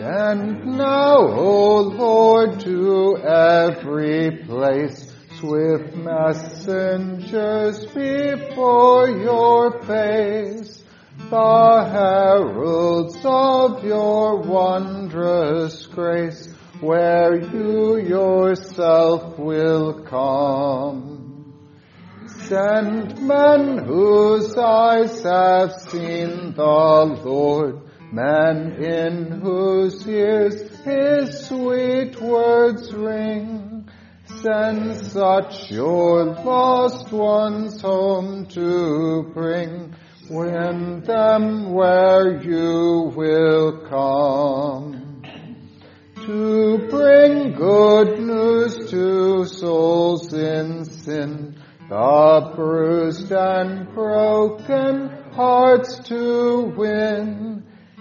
Send now, O Lord, to every place swift messengers before your face, the heralds of your wondrous grace, where you yourself will come. Send men whose eyes have seen the Lord, men in whose ears his sweet words ring. Send such your lost ones home to bring. Win them where you will come. To bring good news to souls in sin, the bruised and broken hearts to win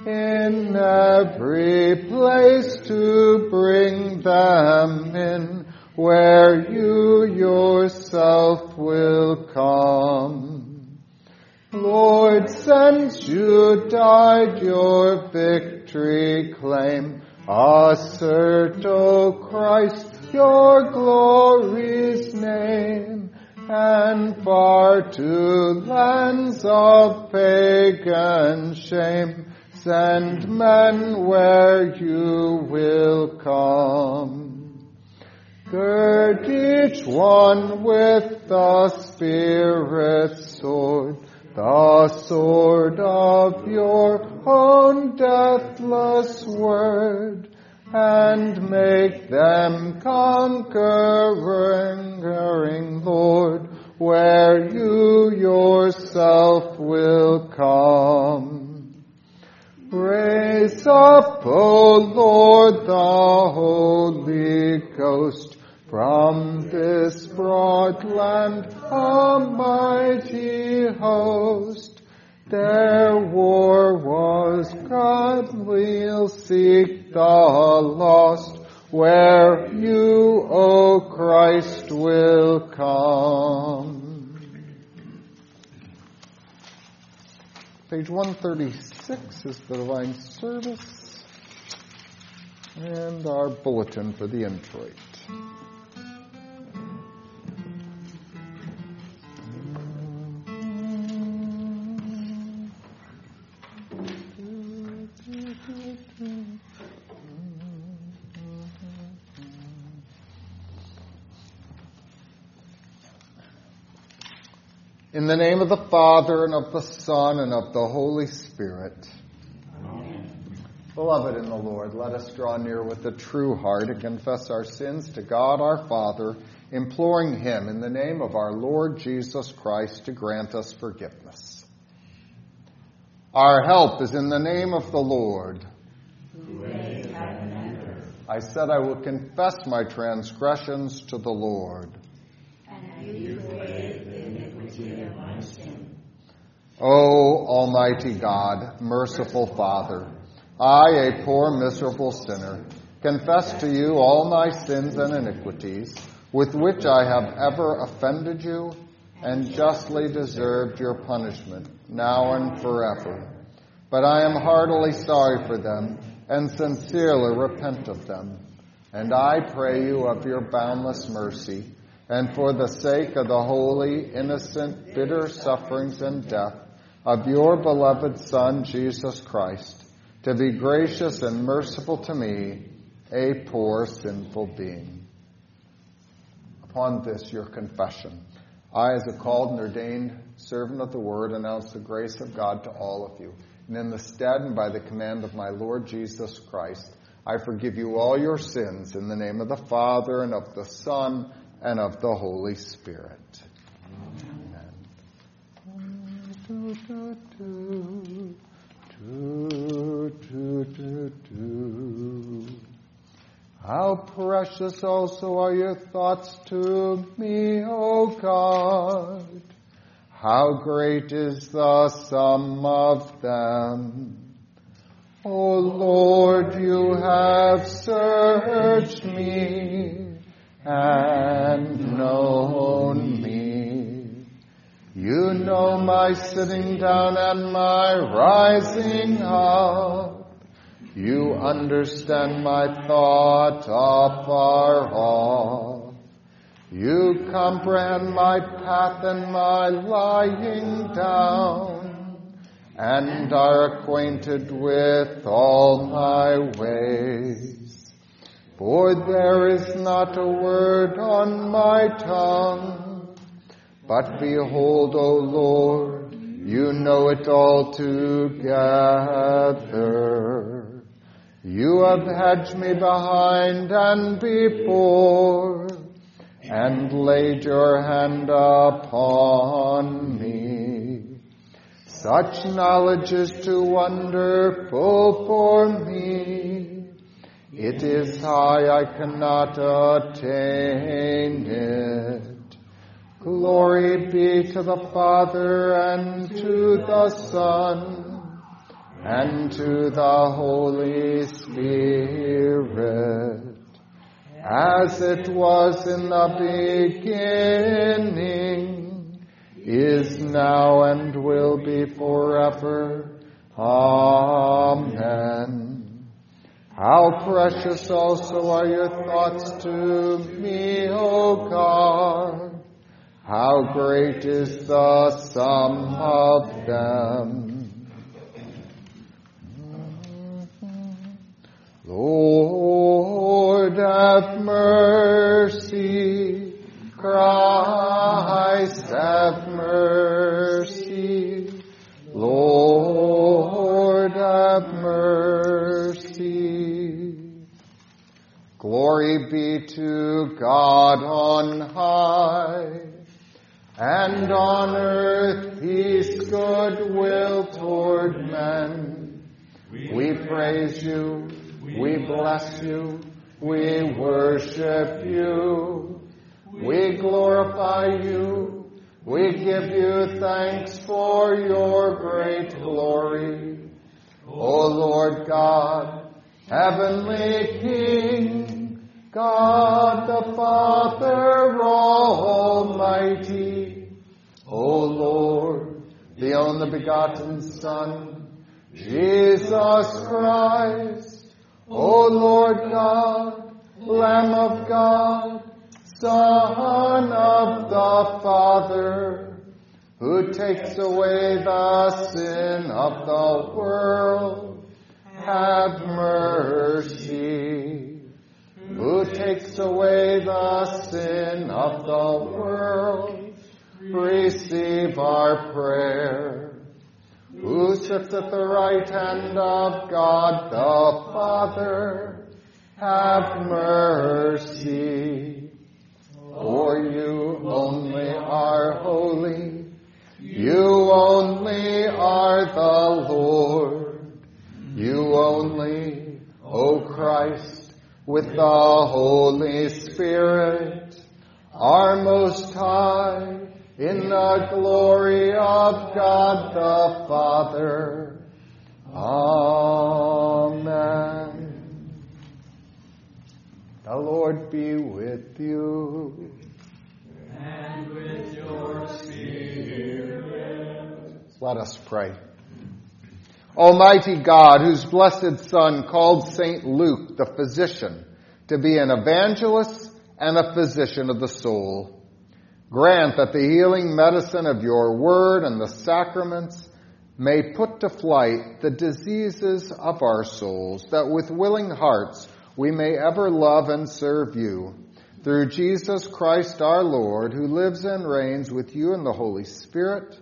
in every place to bring them in where you yourself will come. Lord, since you died, your victory claim. Assert, O Christ, your glory's name, and far to lands of pagan shame Send men where you will come. Gird each one with the Spirit's sword, the sword of your own deathless word, and make them conquering, up, O Lord, the Holy Ghost, from this broad land a mighty host. Their war was God will seek the lost, where you, O Christ, will come. Page 136 is the Divine Service and our bulletin for the introit. In the name of the Father, and of the Son, and of the Holy Spirit. Beloved in the Lord, let us draw near with a true heart and confess our sins to God our Father, imploring Him in the name of our Lord Jesus Christ to grant us forgiveness. Our help is in the name of the Lord. I said I will confess my transgressions to the Lord. The O Almighty God, merciful Father, I, a poor, miserable sinner, confess to you all my sins and iniquities, with which I have ever offended you and justly deserved your punishment, now and forever. But I am heartily sorry for them and sincerely repent of them. And I pray you of your boundless mercy, and for the sake of the holy, innocent, bitter sufferings and death of your beloved Son, Jesus Christ, to be gracious and merciful to me, a poor, sinful being. Upon this, your confession, I, as a called and ordained servant of the word, announce the grace of God to all of you. And in the stead and by the command of my Lord Jesus Christ, I forgive you all your sins in the name of the Father and of the Son and of the Holy Spirit. How precious also are your thoughts to me, O God. How great is the sum of them. O Lord, you have searched me and known me. You know my sitting down and my rising up. You understand my thought afar off. You comprehend my path and my lying down, and are acquainted with all my ways. For there is not a word on my tongue, but behold, O Lord, you know it all together. You have hedged me behind and before, and laid your hand upon me. Such knowledge is too wonderful for me. It is high, I cannot attain it. Glory be to the Father and to the Son and to the Holy Spirit, as it was in the beginning, is now and will be forever. Amen. How precious also are your thoughts to me, O God. How great is the sum of them. Lord, have mercy. Christ, have mercy. Lord, have mercy. Glory be to God on bless you, we worship you, we glorify you, we give you thanks for your great glory. O Lord God, heavenly King, God the Father Almighty, O Lord, the only begotten Son, Jesus Christ, O Lord God, Lamb of God, Son of the Father, who takes away the sin of the world, have mercy. Who takes away the sin of the world, receive our prayer. Who sits at the right hand of God the Father, have mercy. For you only are holy, you only are the Lord, you only, O Christ, with the Holy Spirit, are most high, in the glory of God the Father. Amen. The Lord be with you. And with your spirit. Let us pray. Almighty God, whose blessed Son called St. Luke the physician to be an evangelist and a physician of the soul, Grant that the healing medicine of your word and the sacraments may put to flight the diseases of our souls, that with willing hearts we may ever love and serve you. Through Jesus Christ our Lord, who lives and reigns with you in the Holy Spirit,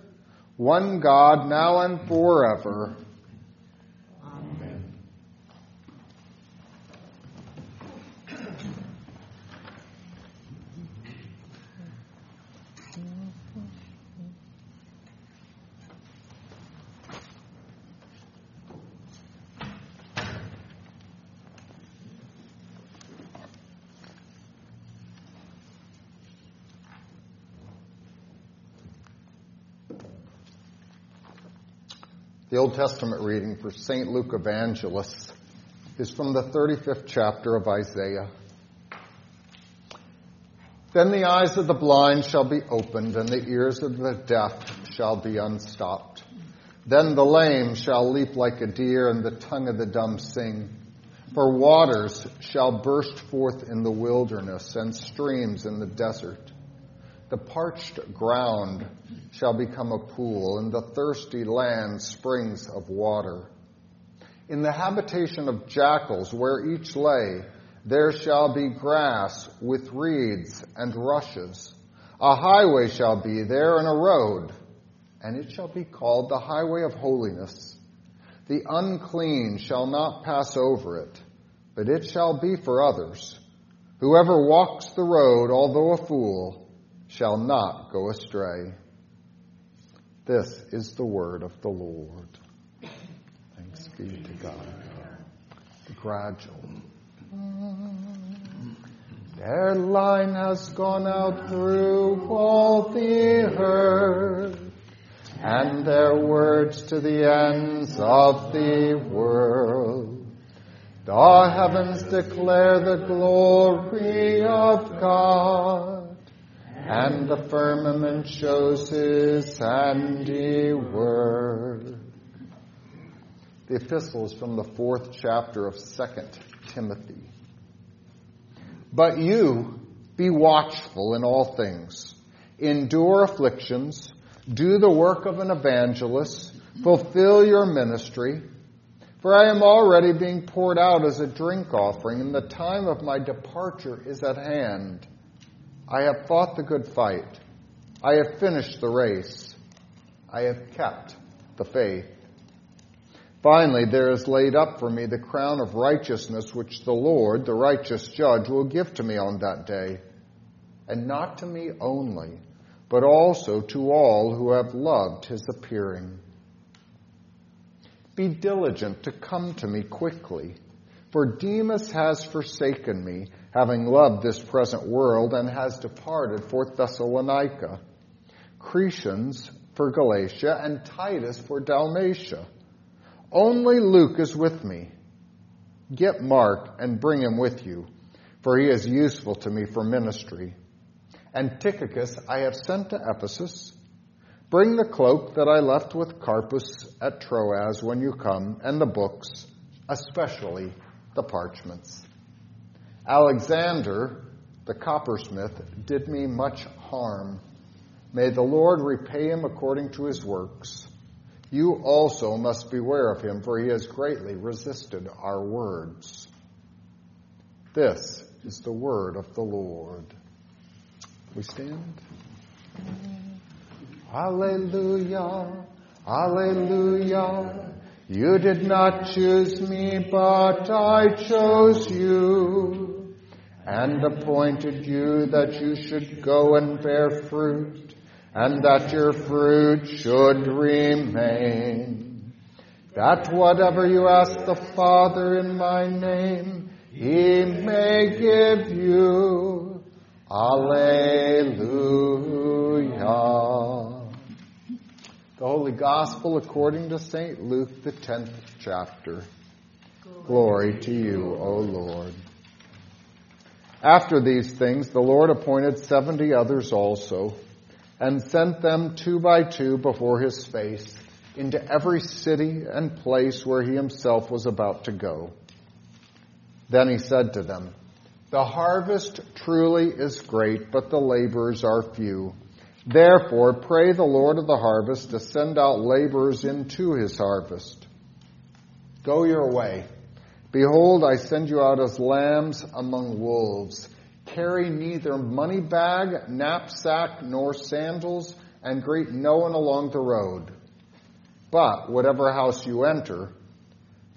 one God, now and forever. The Old Testament reading for St. Luke Evangelist is from the 35th chapter of Isaiah. Then the eyes of the blind shall be opened, and the ears of the deaf shall be unstopped. Then the lame shall leap like a deer, and the tongue of the dumb sing. For waters shall burst forth in the wilderness, and streams in the desert. The parched ground shall become a pool, and the thirsty land springs of water. In the habitation of jackals, where each lay, there shall be grass with reeds and rushes. A highway shall be there and a road, and it shall be called the highway of holiness. The unclean shall not pass over it, but it shall be for others. Whoever walks the road, although a fool, shall not go astray. This is the word of the Lord. Thanks be to God. Gradual. Their line has gone out through all the earth, and their words to the ends of the world. The heavens declare the glory of God, and the firmament shows his handiwork. The epistles from the fourth chapter of Second Timothy. But you be watchful in all things, endure afflictions, do the work of an evangelist, fulfill your ministry. For I am already being poured out as a drink offering, and the time of my departure is at hand. I have fought the good fight. I have finished the race. I have kept the faith. Finally, there is laid up for me the crown of righteousness, which the Lord, the righteous judge, will give to me on that day. And not to me only, but also to all who have loved his appearing. Be diligent to come to me quickly, for Demas has forsaken me, having loved this present world, and has departed for Thessalonica. Crescens for Galatia, and Titus for Dalmatia. Only Luke is with me. Get Mark and bring him with you, for he is useful to me for ministry. And Tychicus I have sent to Ephesus. Bring the cloak that I left with Carpus at Troas when you come, and the books, especially the parchments. Alexander, the coppersmith, did me much harm. May the Lord repay him according to his works. You also must beware of him, for he has greatly resisted our words. This is the word of the Lord. We stand. Alleluia, Alleluia. You did not choose me, but I chose you and appointed you that you should go and bear fruit and that your fruit should remain. That whatever you ask the Father in my name, he may give you. Alleluia. The Holy Gospel according to St. Luke, the 10th chapter. Glory to you, O Lord. After these things, the Lord appointed seventy others also and sent them two by two before his face into every city and place where he himself was about to go. Then he said to them, The harvest truly is great, but the laborers are few. Therefore, pray the Lord of the harvest to send out laborers into his harvest. Go your way. Behold, I send you out as lambs among wolves. Carry neither money bag, knapsack, nor sandals, and greet no one along the road. But whatever house you enter,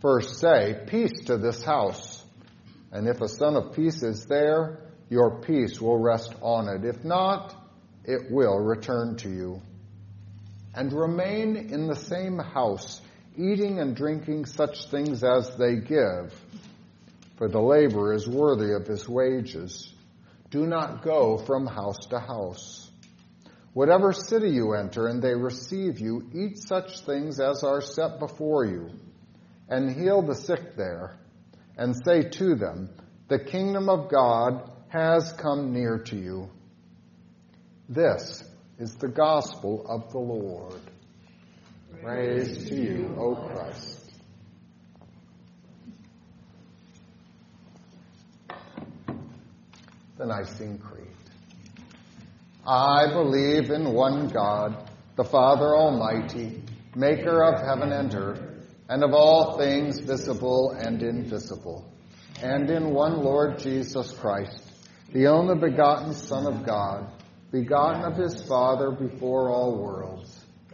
first say, Peace to this house. And if a son of peace is there, your peace will rest on it. If not, it will return to you. And remain in the same house, eating and drinking such things as they give, for the laborer is worthy of his wages. Do not go from house to house. Whatever city you enter and they receive you, eat such things as are set before you, and heal the sick there, and say to them, The kingdom of God has come near to you. This is the gospel of the Lord. Praise to you, O Christ. The Nicene Creed. I believe in one God, the Father Almighty, maker of heaven and earth, and of all things visible and invisible, and in one Lord Jesus Christ, the only begotten Son of God, begotten of his Father before all worlds,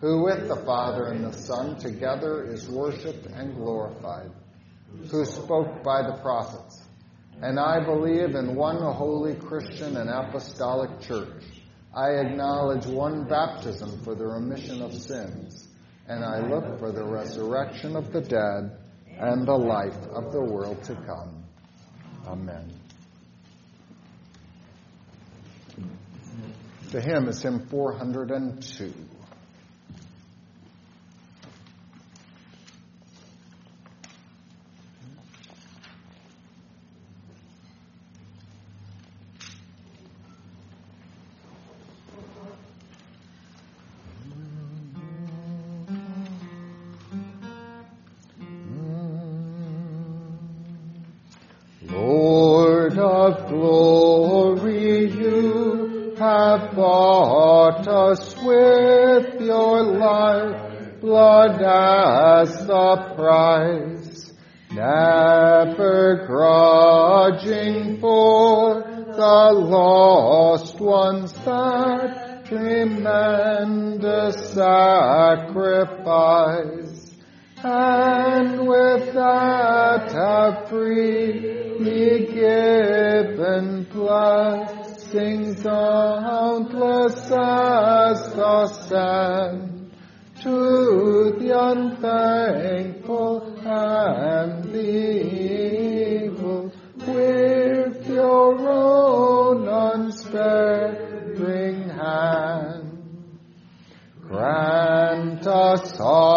who with the Father and the Son together is worshiped and glorified, who spoke by the prophets. And I believe in one holy Christian and apostolic church. I acknowledge one baptism for the remission of sins, and I look for the resurrection of the dead and the life of the world to come. Amen. The hymn is hymn 402.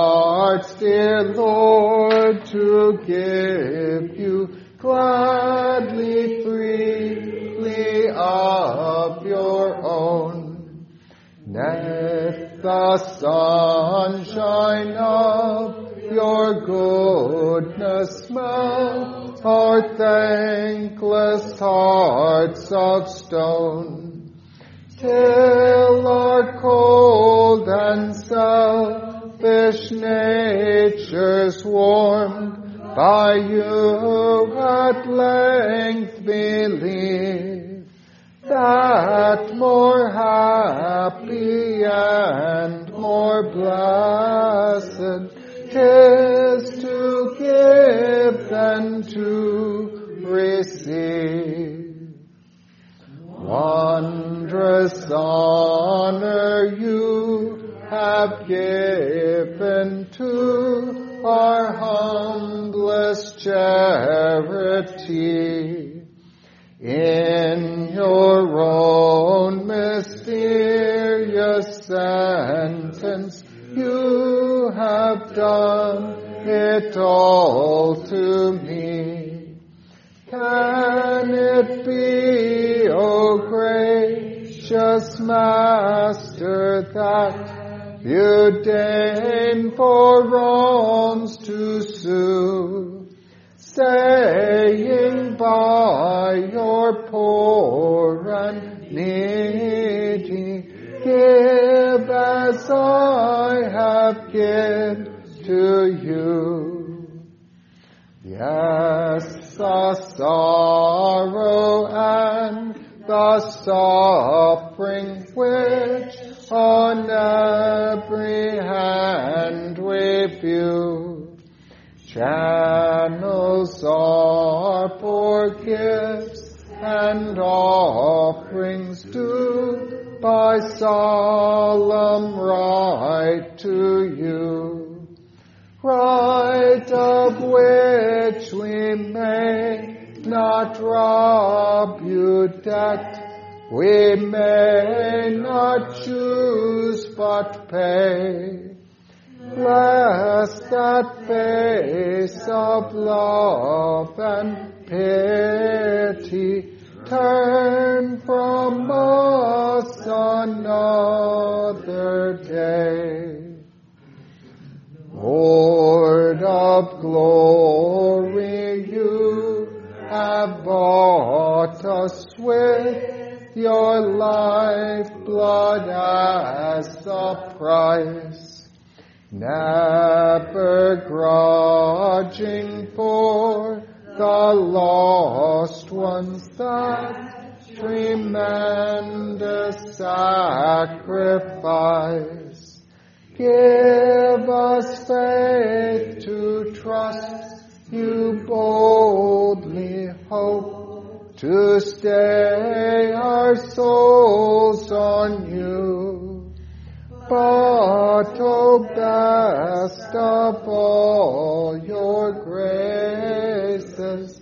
Hearts, dear Lord, to give you gladly, freely of your own. Let the sunshine of your goodness melt our thankless hearts of stone till our cold and selfish natures warmed by you at length believe that more happy and more blessed tis to give than to receive. Wondrous honor you have given to our humblest charity. In your own mysterious sentence, you have done it all to me. Can it be, O gracious Master, that you deign for wrongs to sue, saying by your poor and needy, give as I have given to you. Yes, the sorrow and the suffering Channels are for gifts and offerings due by solemn right to you. Right of which we may not rob you debt, we may not choose but pay. Bless that face of love and pity, turn from us another day. Lord of glory, you have bought us with your life blood as the price, never grudging for the lost ones that tremendous sacrifice. Give us faith to trust you boldly hope to stay our souls of all your graces,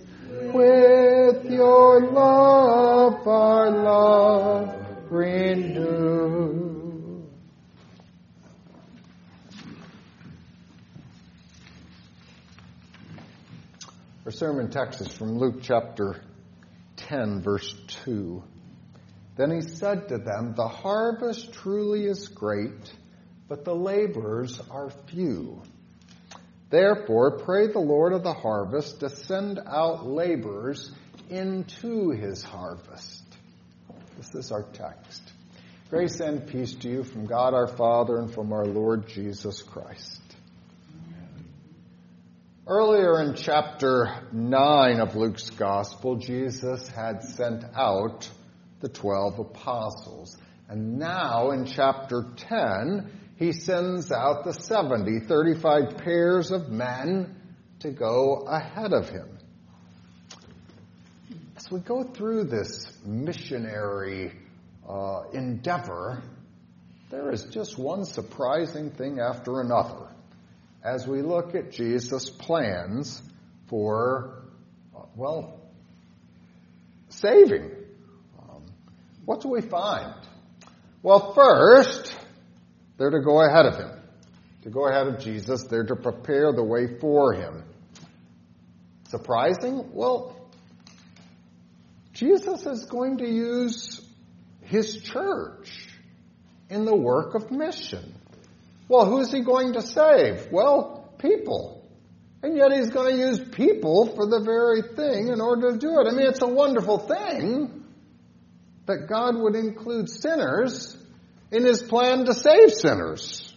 with your love our love renew. Our sermon text is from Luke chapter 10, verse 2. Then he said to them, The harvest truly is great, but the laborers are few. Therefore, pray the Lord of the harvest to send out laborers into his harvest. This is our text. Grace and peace to you from God our Father and from our Lord Jesus Christ. Earlier in chapter 9 of Luke's Gospel, Jesus had sent out the 12 apostles. And now in chapter 10, he sends out the 70, 35 pairs of men to go ahead of him. As we go through this missionary uh, endeavor, there is just one surprising thing after another as we look at Jesus' plans for, well, saving. Um, what do we find? Well, first, they're to go ahead of him. To go ahead of Jesus, they're to prepare the way for him. Surprising? Well, Jesus is going to use his church in the work of mission. Well, who's he going to save? Well, people. And yet he's going to use people for the very thing in order to do it. I mean, it's a wonderful thing that God would include sinners in his plan to save sinners.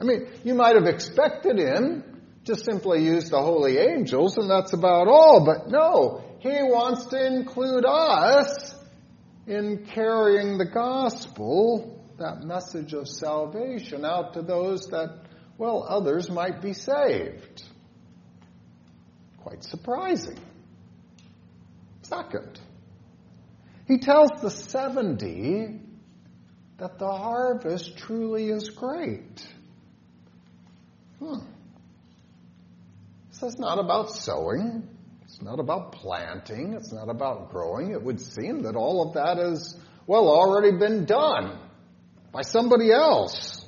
I mean, you might have expected him to simply use the holy angels and that's about all, but no, he wants to include us in carrying the gospel that message of salvation out to those that, well, others might be saved. Quite surprising. Second, he tells the 70 that the harvest truly is great. Hmm. This is not about sowing. It's not about planting. It's not about growing. It would seem that all of that has, well, already been done by somebody else.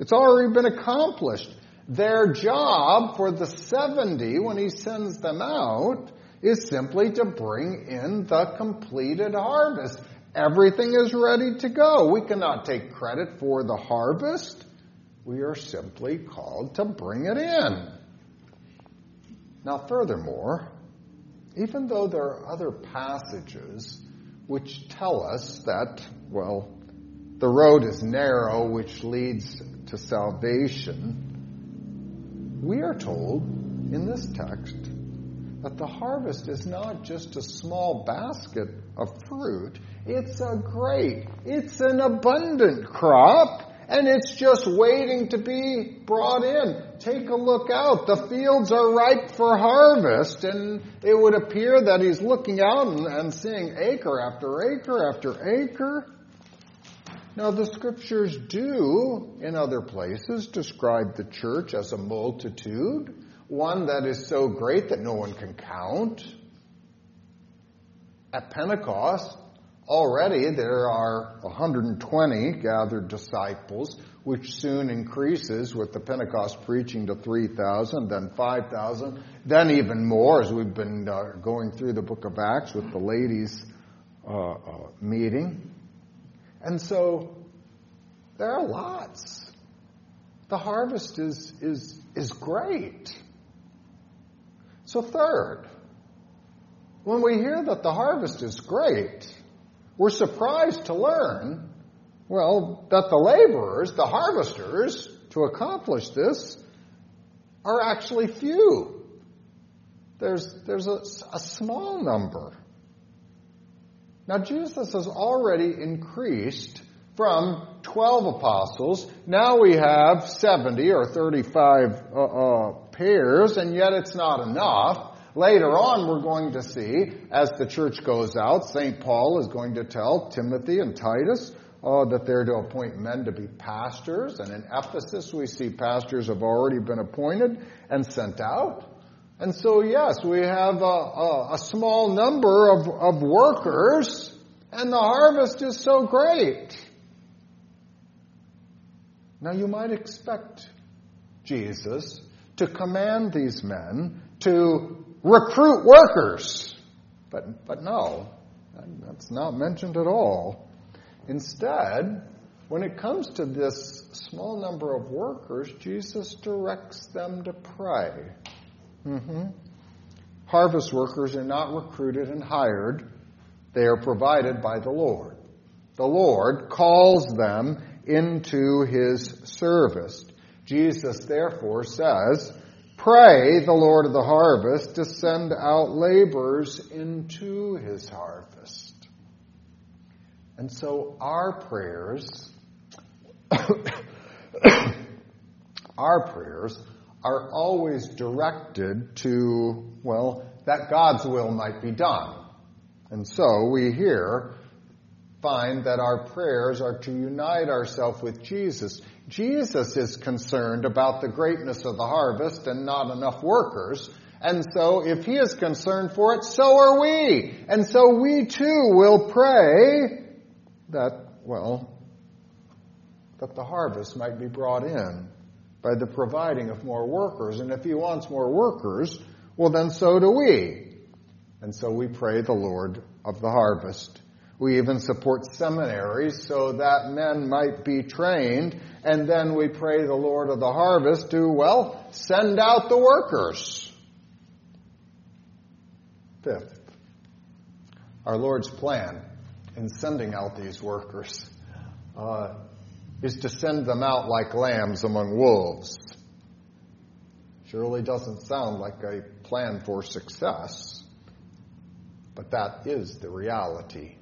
It's already been accomplished. Their job for the 70 when he sends them out is simply to bring in the completed harvest. Everything is ready to go. We cannot take credit for the harvest. We are simply called to bring it in. Now, furthermore, even though there are other passages which tell us that, well, the road is narrow which leads to salvation. we are told in this text that the harvest is not just a small basket of fruit, it's a great, it's an abundant crop, and it's just waiting to be brought in. Take a look out. The fields are ripe for harvest, and it would appear that he's looking out and, and seeing acre after acre after acre. Now, the scriptures do, in other places, describe the church as a multitude, one that is so great that no one can count. At Pentecost, already there are 120 gathered disciples, which soon increases with the Pentecost preaching to 3,000, then 5,000, then even more as we've been uh, going through the book of Acts with the ladies' uh, uh, meeting. And so there are lots. The harvest is, is, is great. So, third, when we hear that the harvest is great, we're surprised to learn, well, that the laborers, the harvesters, to accomplish this are actually few. There's, there's a, a small number. Now, Jesus has already increased from 12 apostles. Now we have 70 or 35 uh, uh, pairs, and yet it's not enough. Later on, we're going to see, as the church goes out, St. Paul is going to tell Timothy and Titus uh, that they're to appoint men to be pastors. And in Ephesus, we see pastors have already been appointed and sent out. And so, yes, we have a, a, a small number of, of workers, and the harvest is so great. Now, you might expect Jesus to command these men to recruit workers. But, but no, that's not mentioned at all. Instead, when it comes to this small number of workers, Jesus directs them to pray. Mm-hmm. Harvest workers are not recruited and hired, they are provided by the Lord. The Lord calls them into his service. Jesus therefore says, Pray the Lord of the harvest to send out laborers into his harvest. And so our prayers, our prayers are always directed to, well, that God's will might be done. And so we here find that our prayers are to unite ourselves with Jesus. Jesus is concerned about the greatness of the harvest and not enough workers. And so if he is concerned for it, so are we. And so we too will pray that, well, that the harvest might be brought in by the providing of more workers. And if he wants more workers, well, then so do we. And so we pray the Lord of the harvest. We even support seminaries so that men might be trained. And then we pray the Lord of the harvest to, well, send out the workers. Fifth, our Lord's plan in sending out these workers uh, is to send them out like lambs among wolves. Surely doesn't sound like a plan for success, but that is the reality.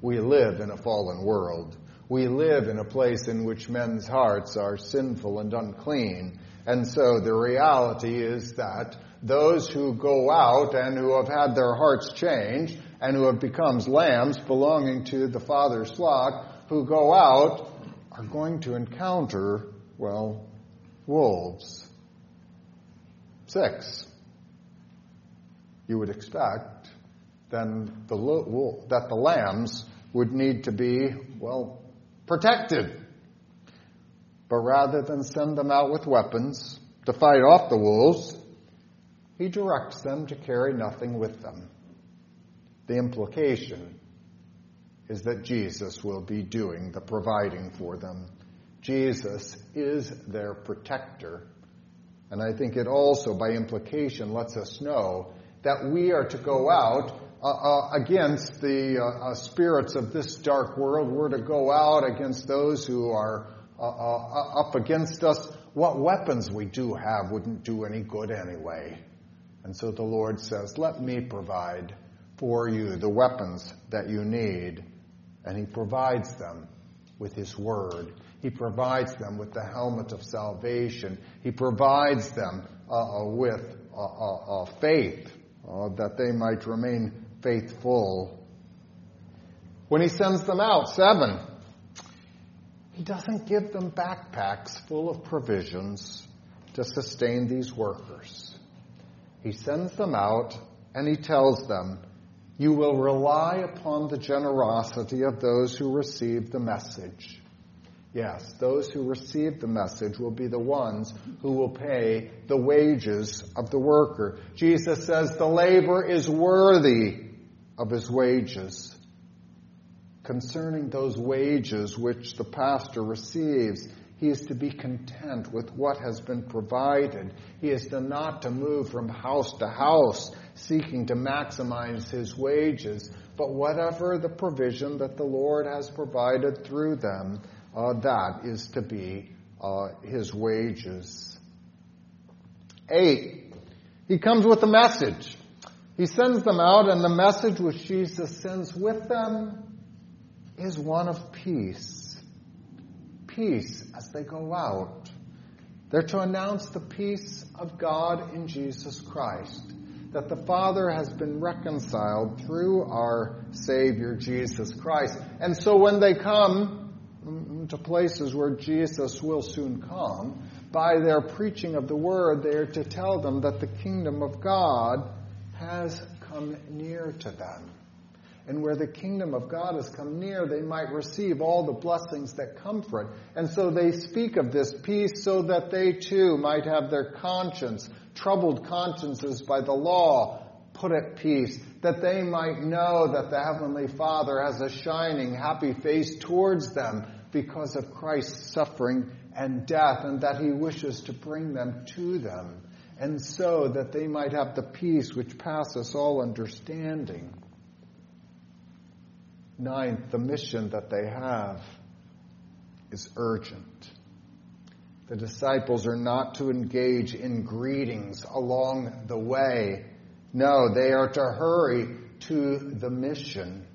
We live in a fallen world. We live in a place in which men's hearts are sinful and unclean. And so the reality is that those who go out and who have had their hearts changed and who have become lambs belonging to the Father's flock, who go out are going to encounter, well, wolves. Six. You would expect then the, that the lambs would need to be, well, protected. But rather than send them out with weapons to fight off the wolves, he directs them to carry nothing with them. The implication is that Jesus will be doing the providing for them. Jesus is their protector. And I think it also, by implication, lets us know that we are to go out uh, uh, against the uh, uh, spirits of this dark world. We're to go out against those who are uh, uh, up against us what weapons we do have wouldn't do any good anyway. And so the Lord says, Let me provide for you the weapons that you need. And He provides them with His Word. He provides them with the helmet of salvation. He provides them with faith that they might remain faithful. When He sends them out, seven, He doesn't give them backpacks full of provisions to sustain these workers. He sends them out and He tells them, You will rely upon the generosity of those who receive the message. Yes, those who receive the message will be the ones who will pay the wages of the worker. Jesus says the labor is worthy of his wages. Concerning those wages which the pastor receives, he is to be content with what has been provided. He is to not to move from house to house seeking to maximize his wages, but whatever the provision that the Lord has provided through them, uh, that is to be uh, his wages. Eight, he comes with a message. He sends them out, and the message which Jesus sends with them is one of peace. Peace as they go out. They're to announce the peace of God in Jesus Christ, that the Father has been reconciled through our Savior Jesus Christ. And so when they come, to places where Jesus will soon come, by their preaching of the word, they are to tell them that the kingdom of God has come near to them. And where the kingdom of God has come near, they might receive all the blessings that it. And so they speak of this peace so that they too might have their conscience, troubled consciences by the law, put at peace, that they might know that the Heavenly Father has a shining, happy face towards them because of Christ's suffering and death, and that he wishes to bring them to them, and so that they might have the peace which passes all understanding. Ninth, the mission that they have is urgent. The disciples are not to engage in greetings along the way. No, they are to hurry to the mission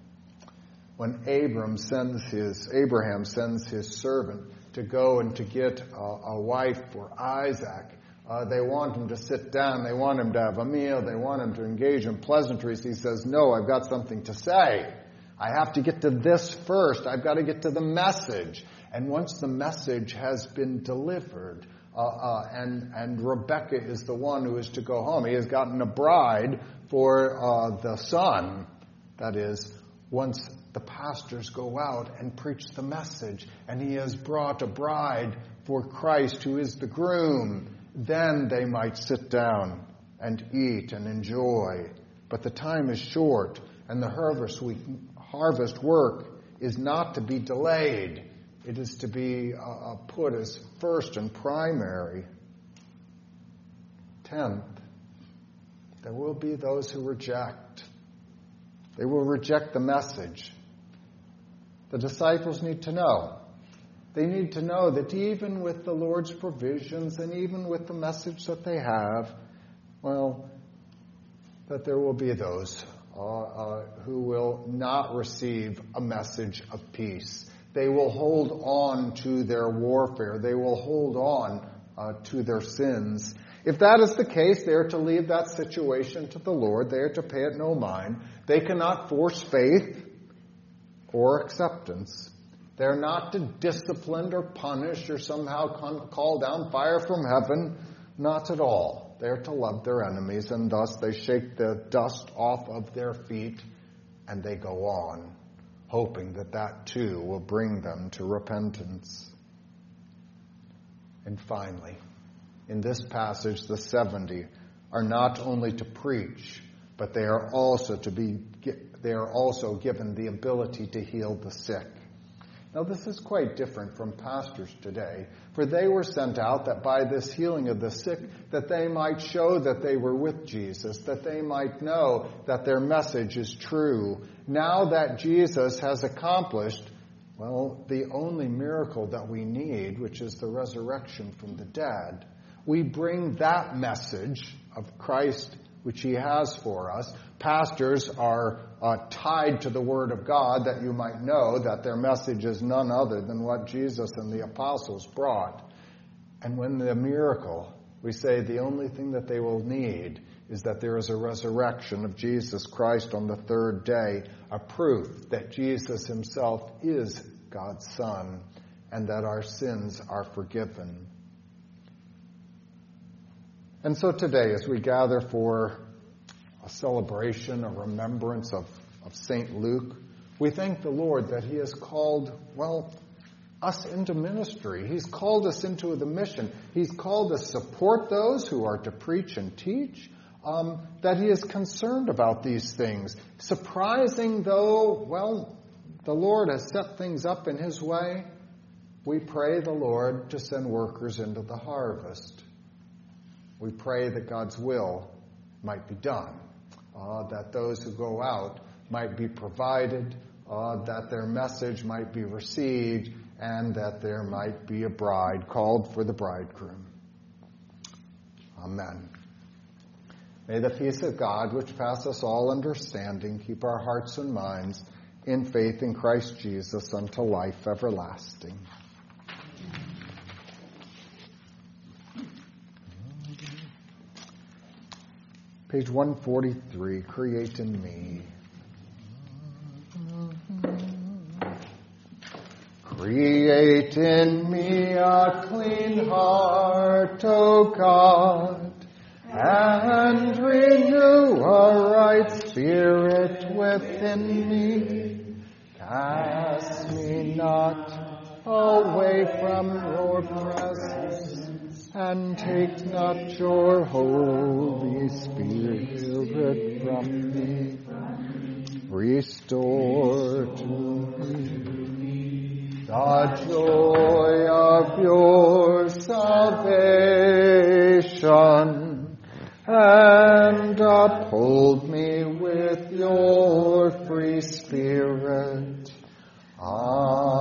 when Abram sends his, Abraham sends his servant to go and to get a, a wife for Isaac, uh, they want him to sit down. They want him to have a meal. They want him to engage in pleasantries. He says, No, I've got something to say. I have to get to this first. I've got to get to the message. And once the message has been delivered, uh, uh, and, and Rebecca is the one who is to go home, he has gotten a bride for uh, the son, that is, once the pastors go out and preach the message, and he has brought a bride for Christ who is the groom. Then they might sit down and eat and enjoy. But the time is short, and the harvest, week, harvest work is not to be delayed. It is to be uh, uh put as first and primary. Tenth, there will be those who reject. They will reject the message the disciples need to know. They need to know that even with the Lord's provisions and even with the message that they have, well, that there will be those uh, uh, who will not receive a message of peace. They will hold on to their warfare. They will hold on uh, to their sins. If that is the case, they are to leave that situation to the Lord. They are to pay it no mind. They cannot force faith or acceptance. They're not to discipline or punish or somehow call down fire from heaven. Not at all. They're to love their enemies, and thus they shake the dust off of their feet and they go on, hoping that that too will bring them to repentance. And finally, in this passage, the 70 are not only to preach, but they are also to be they are also given the ability to heal the sick. Now, this is quite different from pastors today, for they were sent out that by this healing of the sick, that they might show that they were with Jesus, that they might know that their message is true. Now that Jesus has accomplished well, the only miracle that we need, which is the resurrection from the dead. We bring that message of Christ, which He has for us. Pastors are uh, tied to the Word of God that you might know that their message is none other than what Jesus and the apostles brought. And when the miracle, we say the only thing that they will need is that there is a resurrection of Jesus Christ on the third day, a proof that Jesus himself is God's Son and that our sins are forgiven. And so today, as we gather for a celebration, a remembrance of, of St. Luke, we thank the Lord that He has called, well, us into ministry. He's called us into the mission. He's called us to support those who are to preach and teach. Um, that he is concerned about these things. Surprising though, well, the Lord has set things up in his way. We pray the Lord to send workers into the harvest. We pray that God's will might be done, uh, that those who go out might be provided, uh, that their message might be received, and that there might be a bride called for the bridegroom. Amen. May the peace of God, which passes all understanding, keep our hearts and minds in faith in Christ Jesus unto life everlasting. Page 143, Create in Me. Create in me a clean heart, O God, and renew a right spirit within me. Cast me not away from your presence, and take not your Holy Spirit from me. Restore to me the joy of your salvation, and uphold me with your free spirit. Amen.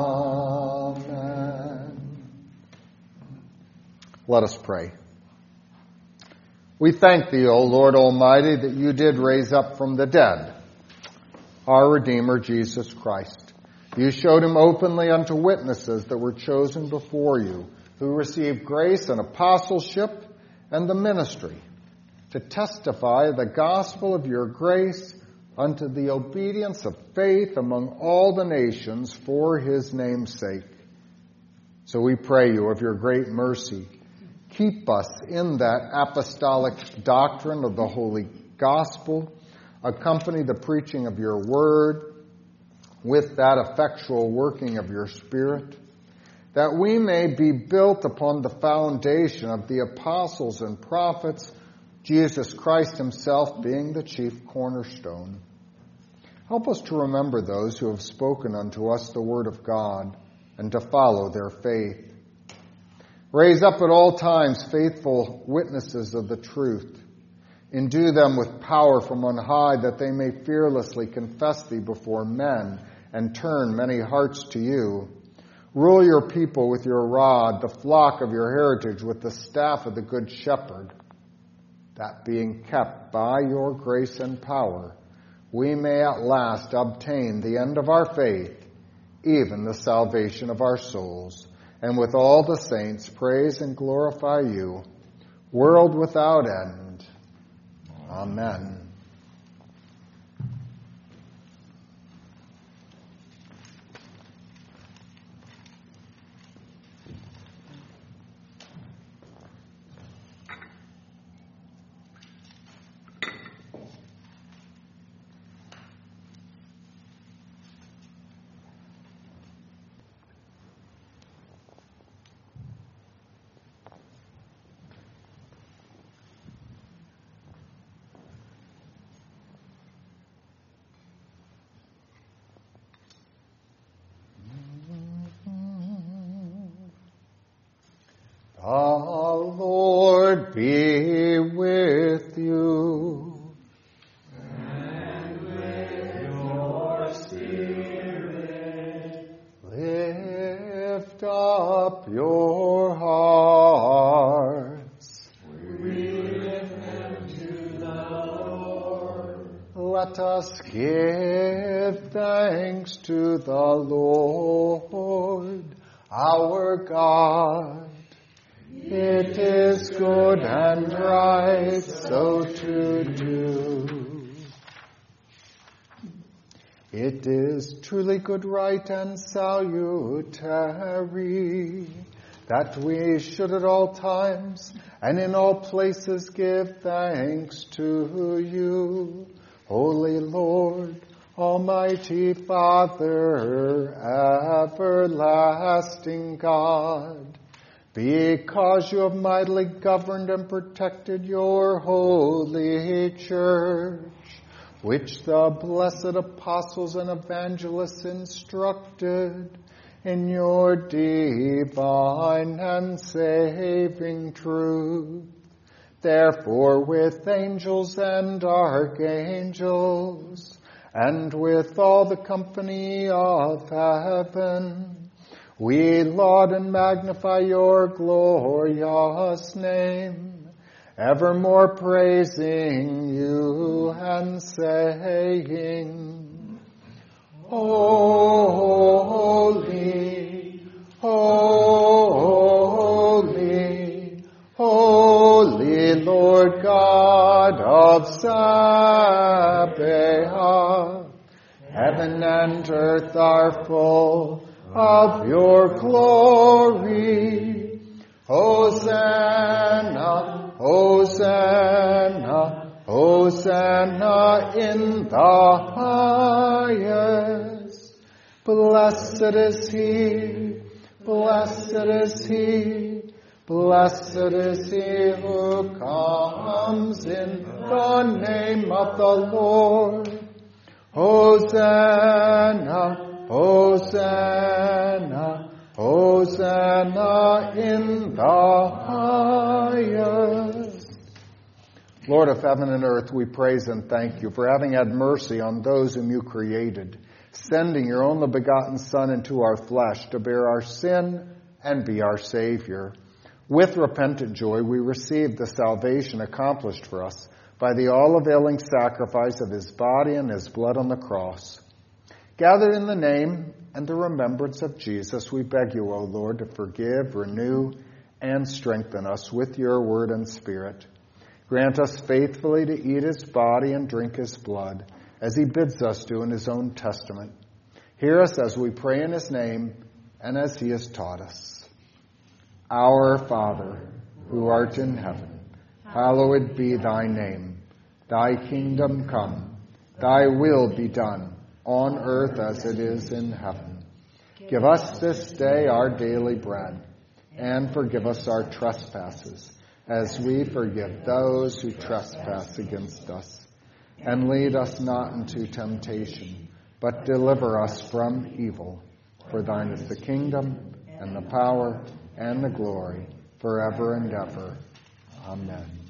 Let us pray. We thank thee, O Lord Almighty, that you did raise up from the dead our Redeemer, Jesus Christ. You showed him openly unto witnesses that were chosen before you, who received grace and apostleship and the ministry to testify the gospel of your grace unto the obedience of faith among all the nations for his name's sake. So we pray you of your great mercy. Keep us in that apostolic doctrine of the holy gospel. Accompany the preaching of your word with that effectual working of your spirit, that we may be built upon the foundation of the apostles and prophets, Jesus Christ himself being the chief cornerstone. Help us to remember those who have spoken unto us the word of God and to follow their faith. Raise up at all times faithful witnesses of the truth. Endue them with power from on high that they may fearlessly confess thee before men and turn many hearts to you. Rule your people with your rod, the flock of your heritage with the staff of the good shepherd, that being kept by your grace and power, we may at last obtain the end of our faith, even the salvation of our souls, and with all the saints praise and glorify you, world without end. Amen. up your hearts. We lift them to the Lord. Let us give thanks to the Lord our God. It is good and right so to do. It is truly good, right, and salutary that we should at all times and in all places give thanks to you, Holy Lord, Almighty Father, everlasting God, because you have mightily governed and protected your holy church, which the blessed apostles and evangelists instructed in your divine and saving truth. Therefore, with angels and archangels, and with all the company of heaven, we laud and magnify your glorious name, evermore praising you and saying, Holy, holy, holy Lord God of Sabaoth, heaven and earth are full of your glory. Hosanna, Hosanna, Hosanna in the highest. Blessed is he, blessed is he, blessed is he who comes in the name of the Lord. Hosanna, Hosanna, Hosanna in the highest. Lord of heaven and earth, we praise and thank you for having had mercy on those whom you created, sending your only begotten Son into our flesh to bear our sin and be our Savior. With repentant joy, we receive the salvation accomplished for us by the all availing sacrifice of his body and his blood on the cross. Gathered in the name and the remembrance of Jesus, we beg you, O Lord, to forgive, renew, and strengthen us with your word and spirit. Grant us faithfully to eat his body and drink his blood, as he bids us do in his own testament. Hear us as we pray in his name and as he has taught us. Our Father, who art in heaven, hallowed be thy name. Thy kingdom come, thy will be done, on earth as it is in heaven. Give us this day our daily bread, and forgive us our trespasses as we forgive those who trespass against us. And lead us not into temptation, but deliver us from evil. For thine is the kingdom, and the power, and the glory, forever and ever. Amen.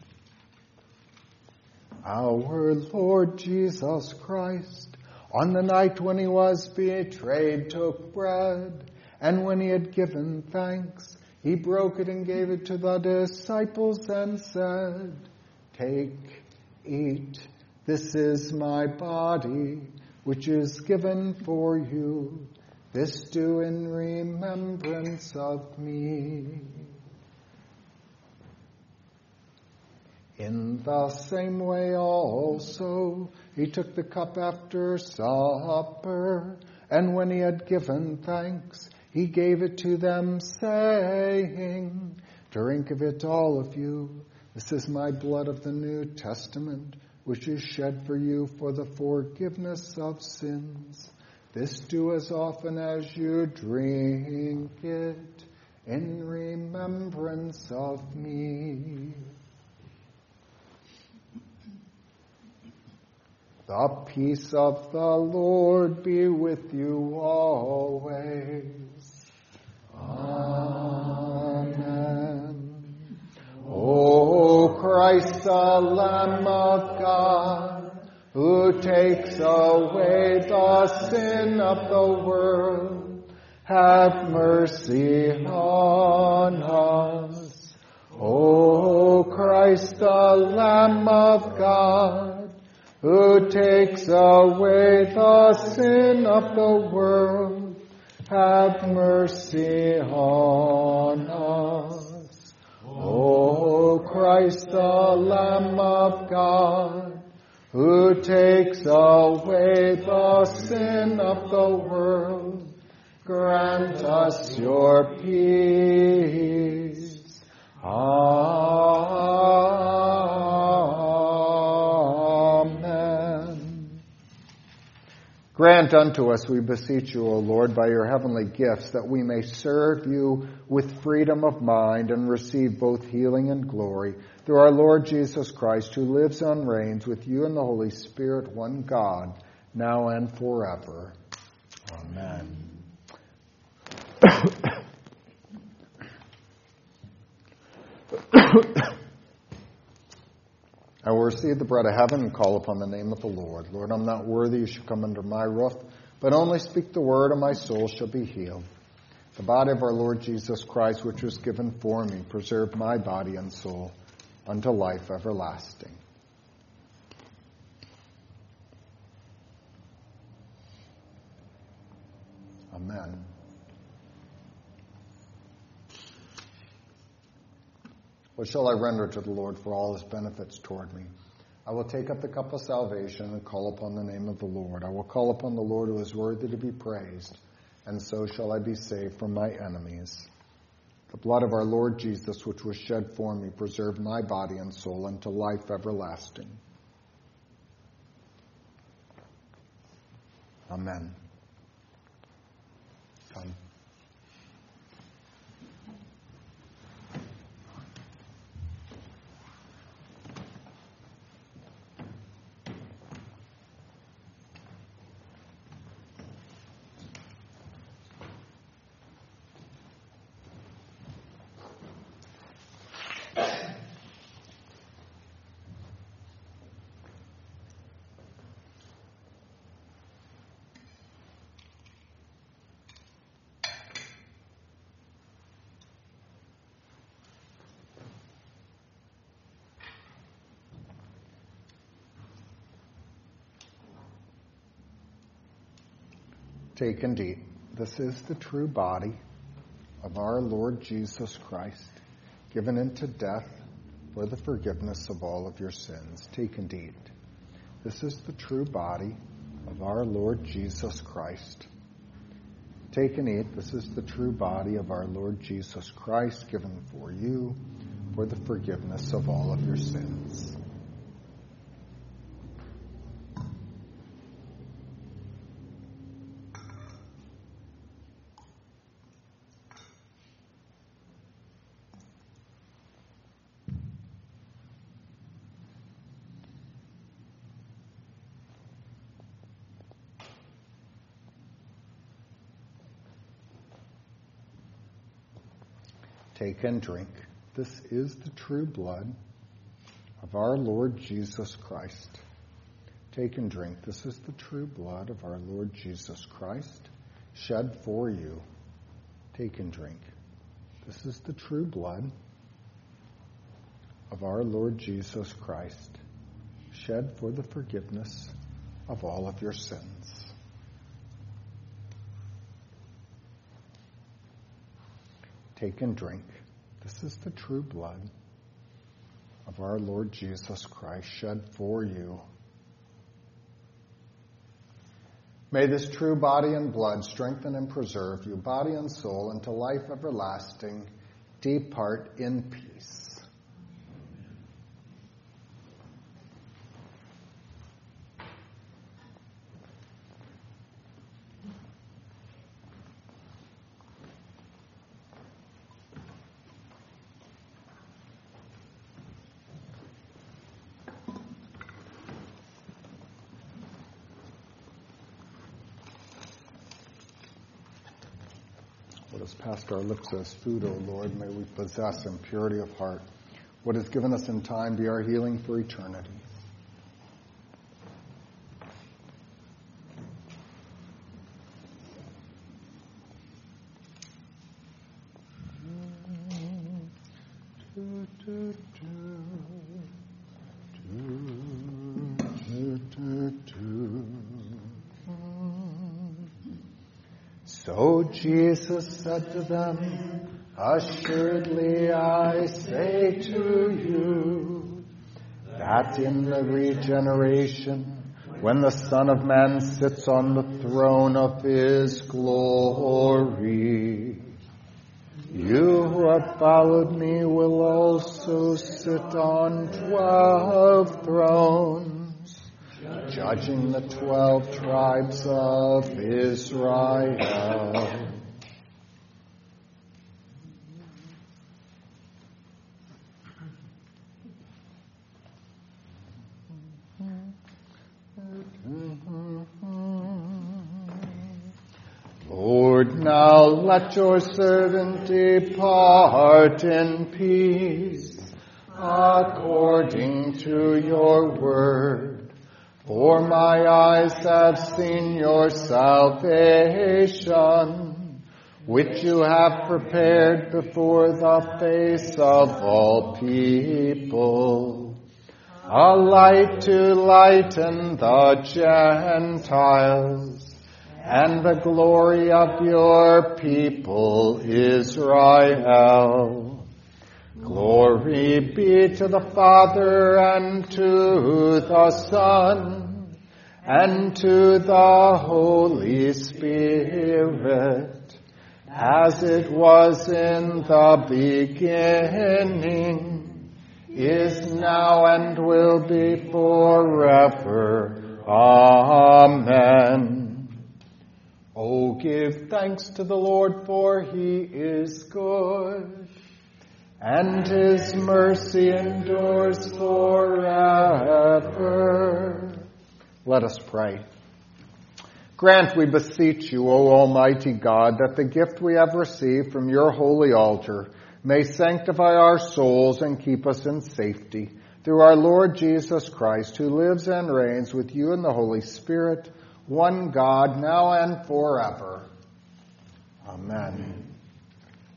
Our Lord Jesus Christ, on the night when he was betrayed, took bread, and when he had given thanks, he broke it and gave it to the disciples and said, Take, eat, this is my body, which is given for you. This do in remembrance of me. In the same way also, he took the cup after supper, and when he had given thanks, he gave it to them, saying, Drink of it, all of you. This is my blood of the New Testament, which is shed for you for the forgiveness of sins. This do as often as you drink it in remembrance of me. The peace of the Lord be with you always. Amen. O Christ, the Lamb of God, who takes away the sin of the world, have mercy on us. O Christ, the Lamb of God, who takes away the sin of the world, have mercy on us. O Christ, the Lamb of God, who takes away the sin of the world, grant us your peace. Amen. Grant unto us, we beseech you, O Lord, by your heavenly gifts, that we may serve you with freedom of mind and receive both healing and glory through our Lord Jesus Christ, who lives and reigns with you and the Holy Spirit, one God, now and forever. Amen. I will receive the bread of heaven and call upon the name of the Lord. Lord, I'm not worthy you should come under my roof, but only speak the word, and my soul shall be healed. The body of our Lord Jesus Christ, which was given for me, preserve my body and soul unto life everlasting. Amen. What shall I render to the Lord for all his benefits toward me? I will take up the cup of salvation and call upon the name of the Lord. I will call upon the Lord who is worthy to be praised, and so shall I be saved from my enemies. The blood of our Lord Jesus, which was shed for me, preserve my body and soul unto life everlasting. Amen. Come. Take and eat. This is the true body of our Lord Jesus Christ, given into death for the forgiveness of all of your sins. Take and eat. This is the true body of our Lord Jesus Christ. Take and eat. This is the true body of our Lord Jesus Christ, given for you for the forgiveness of all of your sins. Take and drink. This is the true blood of our Lord Jesus Christ. Take and drink. This is the true blood of our Lord Jesus Christ, shed for you. Take and drink. This is the true blood of our Lord Jesus Christ, shed for the forgiveness of all of your sins. Take and drink. This is the true blood of our Lord Jesus Christ shed for you. May this true body and blood strengthen and preserve you, body and soul, unto life everlasting. Depart in peace. Our lips as food, O Lord, may we possess in purity of heart. What is given us in time be our healing for eternity. Mm-hmm. Jesus said to them, Assuredly I say to you, that in the regeneration, when the Son of Man sits on the throne of his glory, you who have followed me will also sit on twelve thrones, judging the twelve tribes of Israel. Lord, now let your servant depart in peace, according to your word. For my eyes have seen your salvation, which you have prepared before the face of all people, a light to lighten the Gentiles and the glory of your people Israel. Glory be to the Father and to the Son and to the Holy Spirit, as it was in the beginning, is now and will be forever. Amen. Oh, give thanks to the Lord, for he is good, and his mercy endures forever. Let us pray. Grant, we beseech you, O Almighty God, that the gift we have received from your holy altar may sanctify our souls and keep us in safety through our Lord Jesus Christ, who lives and reigns with you in the Holy Spirit, one God, now and forever. Amen.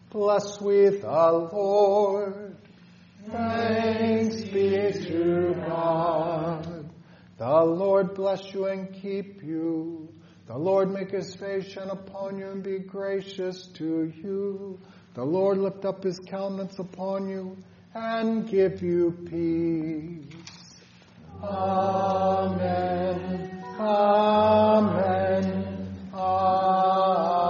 Bless with the Lord. Thanks be to God. The Lord bless you and keep you. The Lord make his face shine upon you and be gracious to you. The Lord lift up his countenance upon you and give you peace. Amen. Amen. Amen.